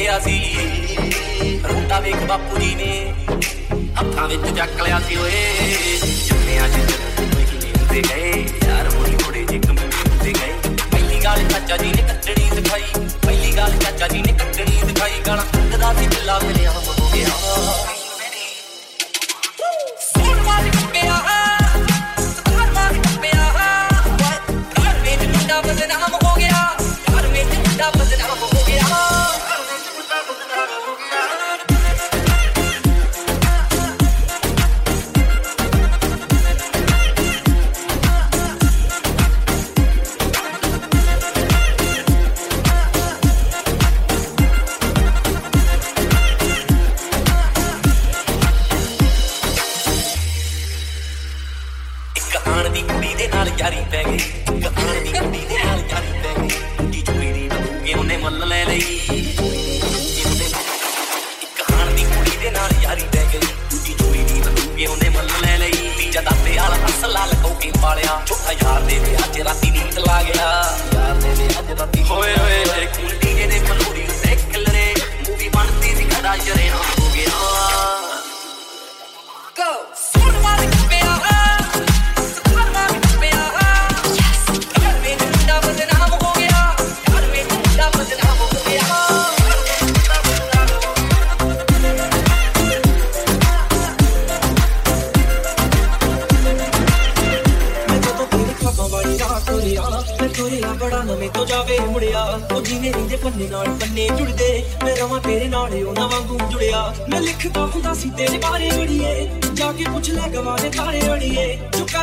ਪਿਆ ਸੀ। ਰੋਂਦਾ ਵੇਖ ਬਾਪੂ ਜੀ ਨੇ ਹੱਥਾਂ ਵਿੱਚ ਚੱਕ ਲਿਆ ਸੀ ਓਏ। ਜੁੰਨਿਆਂ ਚ ਜੁੰਨੇ ਕਿਵੇਂ ਹੁੰਦੇ ਗਏ। ਯਾਰ ਮੁੜੀ ਮੁੜੇ ਜੇ ਕਮੇ ਹੁੰਦੇ ਗਏ। ਪਹਿਲੀ ਗੱਲ ਚਾਚਾ ਜੀ ਨੇ ਕੱਟਣੀ ਦਿਖਾਈ ਪਹਿਲੀ ਗੱਲ ਚਾਚਾ ਜੀ ਨੇ ਕੱਟਣੀ ਦਿਖਾਈ ਗਾਣਾ ਕੱਢਦਾ ਸੀ ਬਿੱਲਾ ਮਿਲਿਆ ਹੋ ਗਿਆ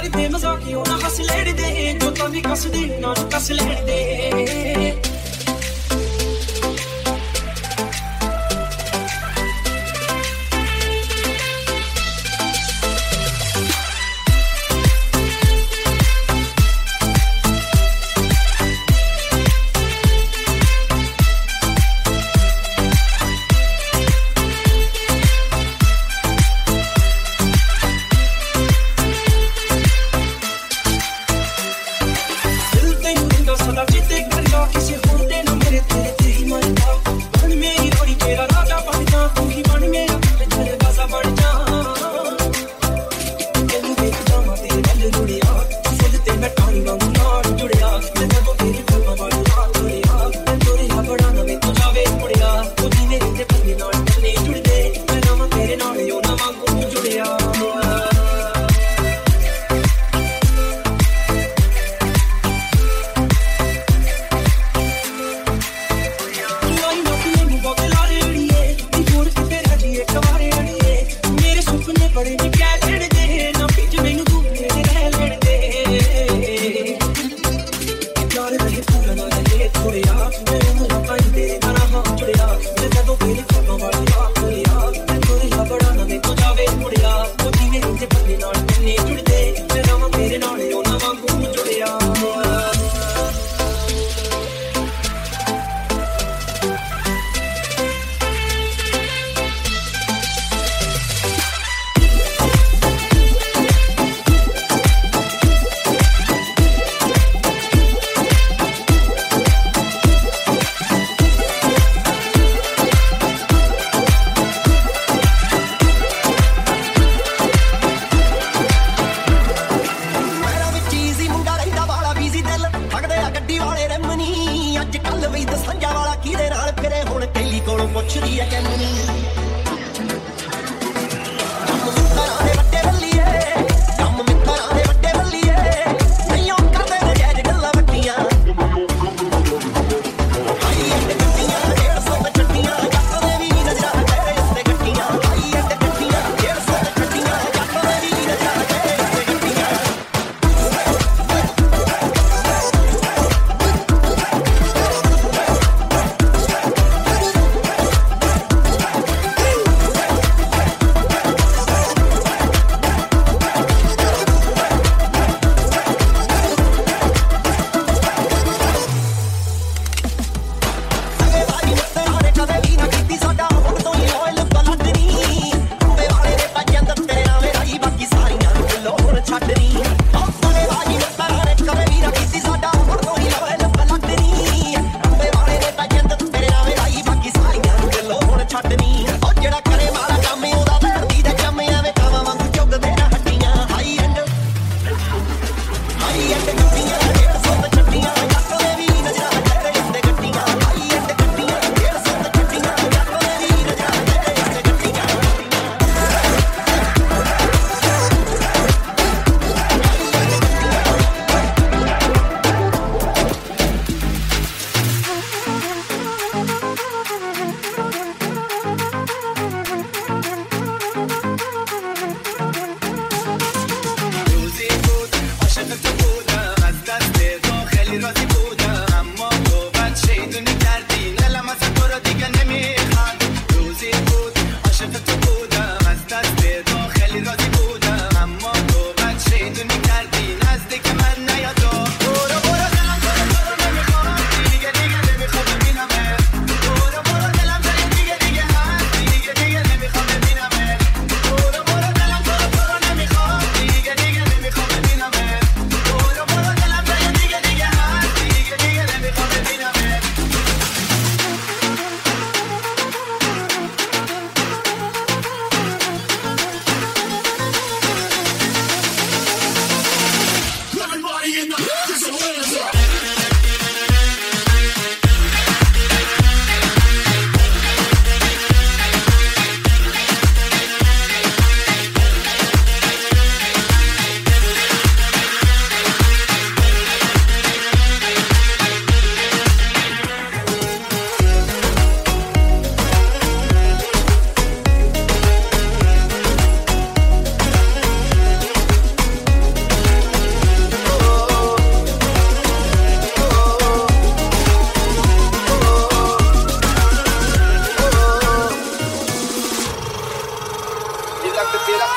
ਲੱਗਦੇ ਮਜ਼ਾਕੀ ਉਹਨਾਂ ਹੱਸ ਲੈਣ ਦੇ ਜੋ ਤਾਂ ਵੀ ਕੱਸਦੇ ਨਾ ਕੱਸ ਲੈਣ ਦੇ।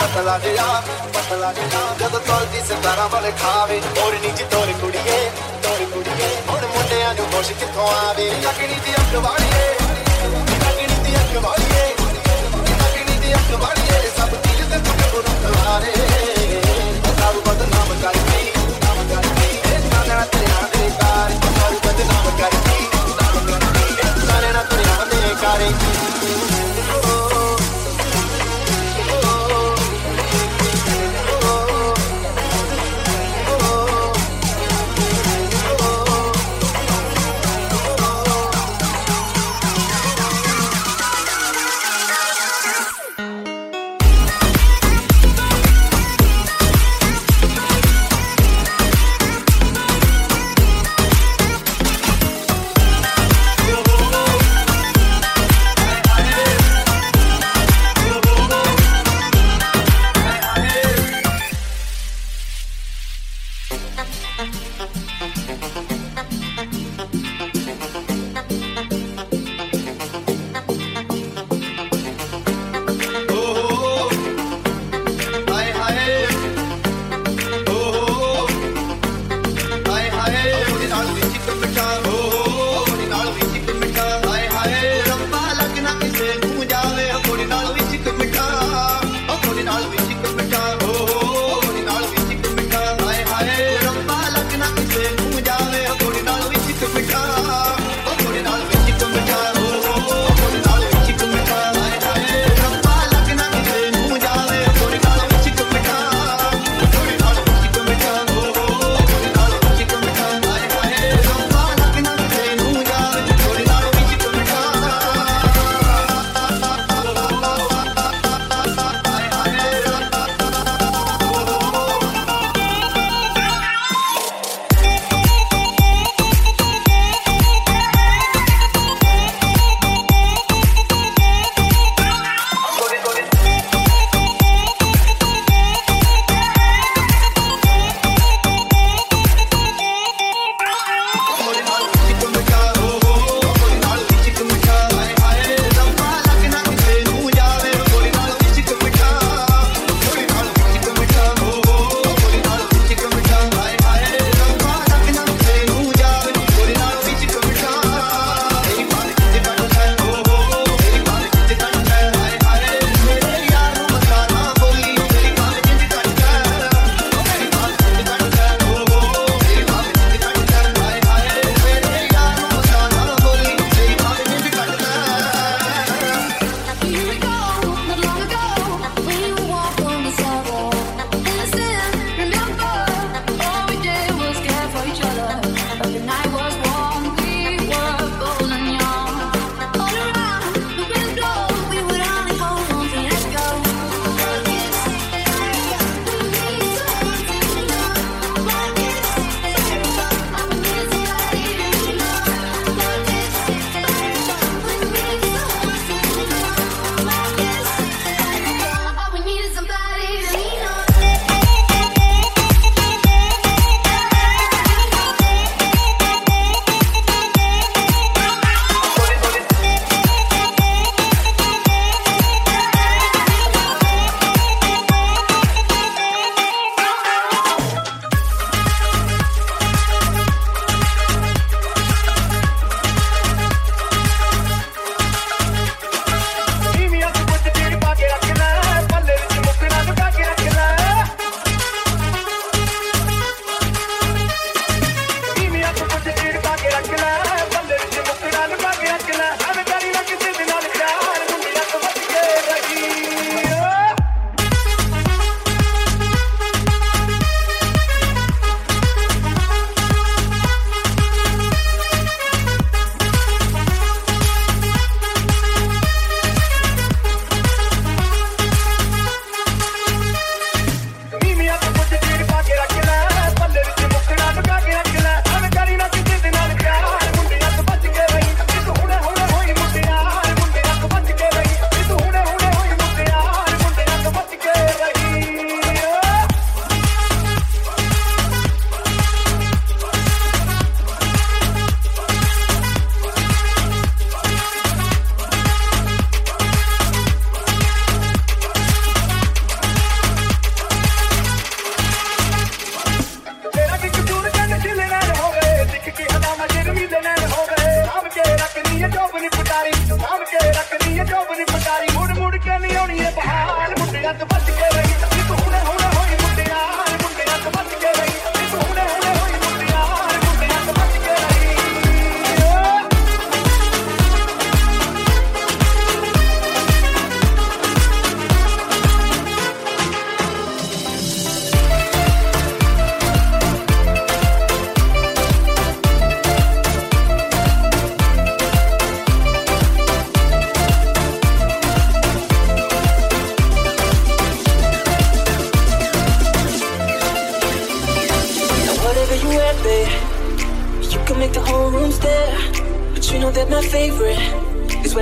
पतला जिया पतला जिया। जद तोलदी सितारा बल खावे, और नीच तोरी कुड़िए तोरी कुड़िए। हुन मुंडियाँ नु होश किथों आवे। लगनी दी अख वाड़िए लगनी दी अख वाड़िए लगनी दी अख वाड़िए सब दिल ते तुम को रखवारे सब बदनाम करती, नाम करती। ए साना तेरा दे सब बदनाम करती, नाम करती। ए साना तेरा दे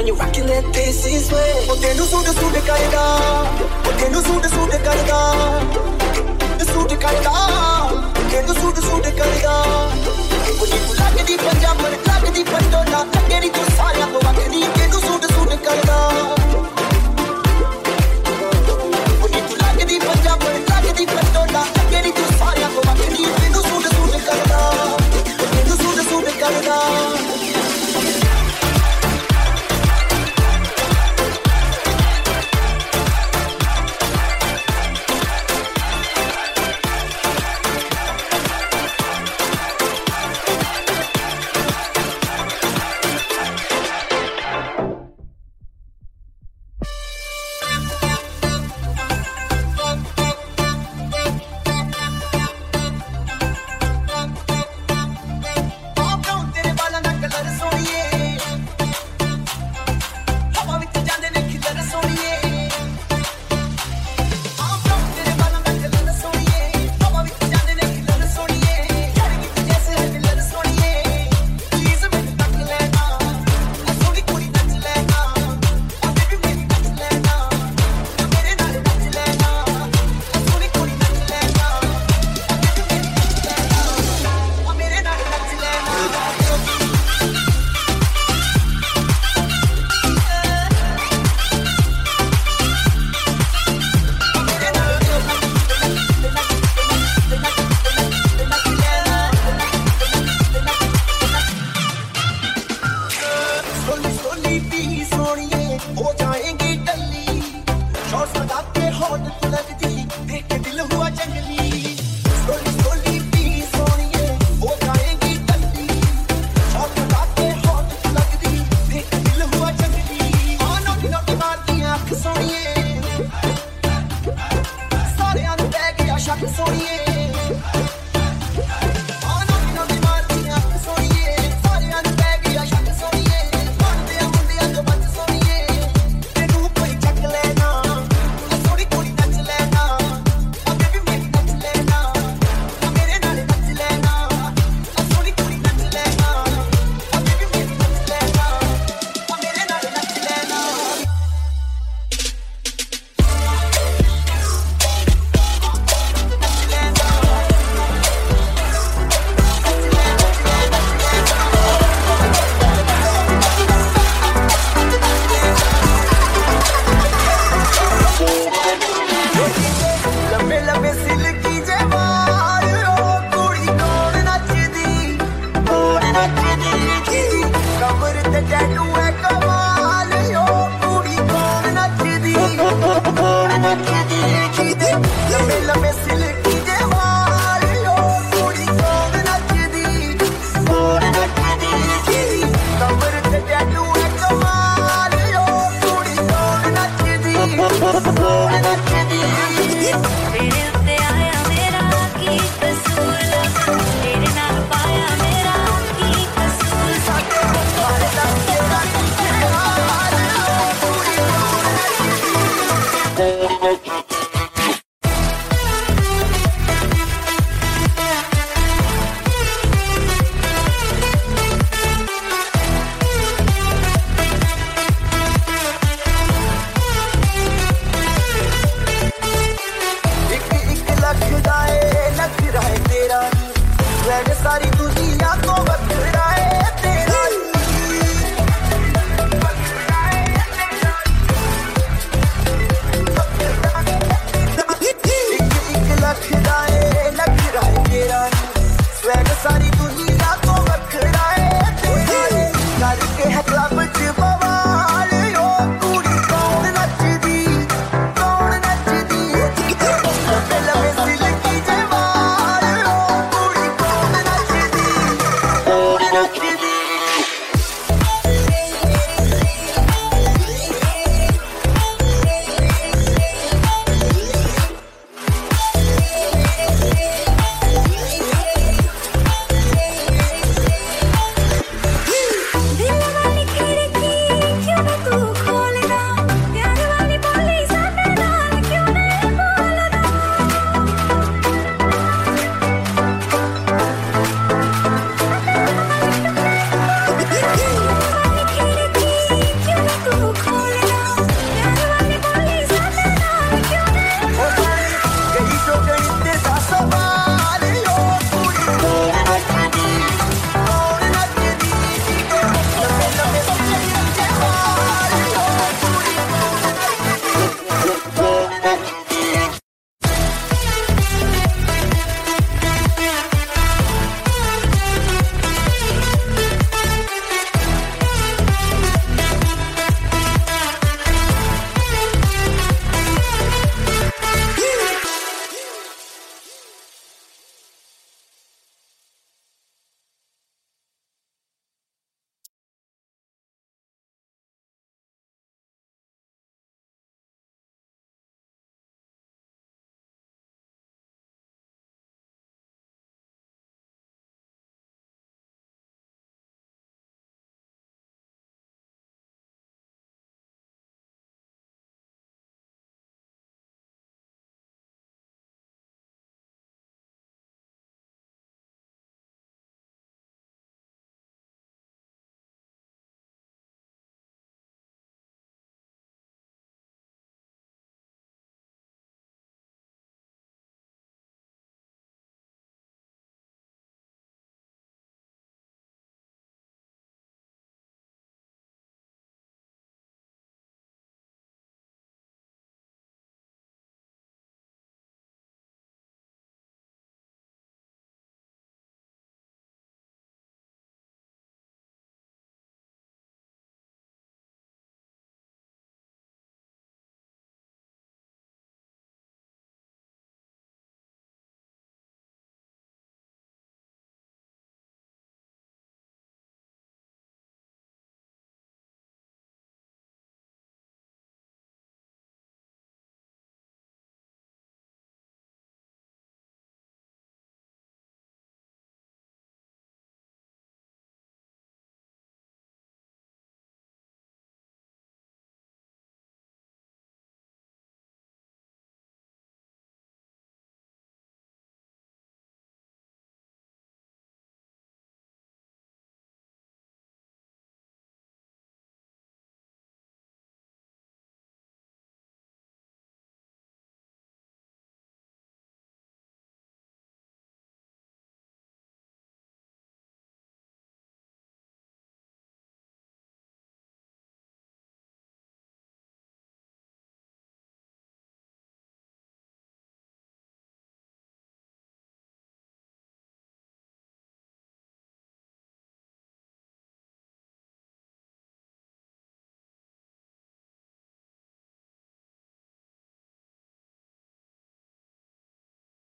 you rocking that, this is where. ਉਹ ਤੈਨੂੰ ਸੂਟ ਸੂਟ ਕਰੇਗਾ ਉਹ ਤੈਨੂੰ ਸੂਟ ਸੂਟ ਕਰੇਗਾ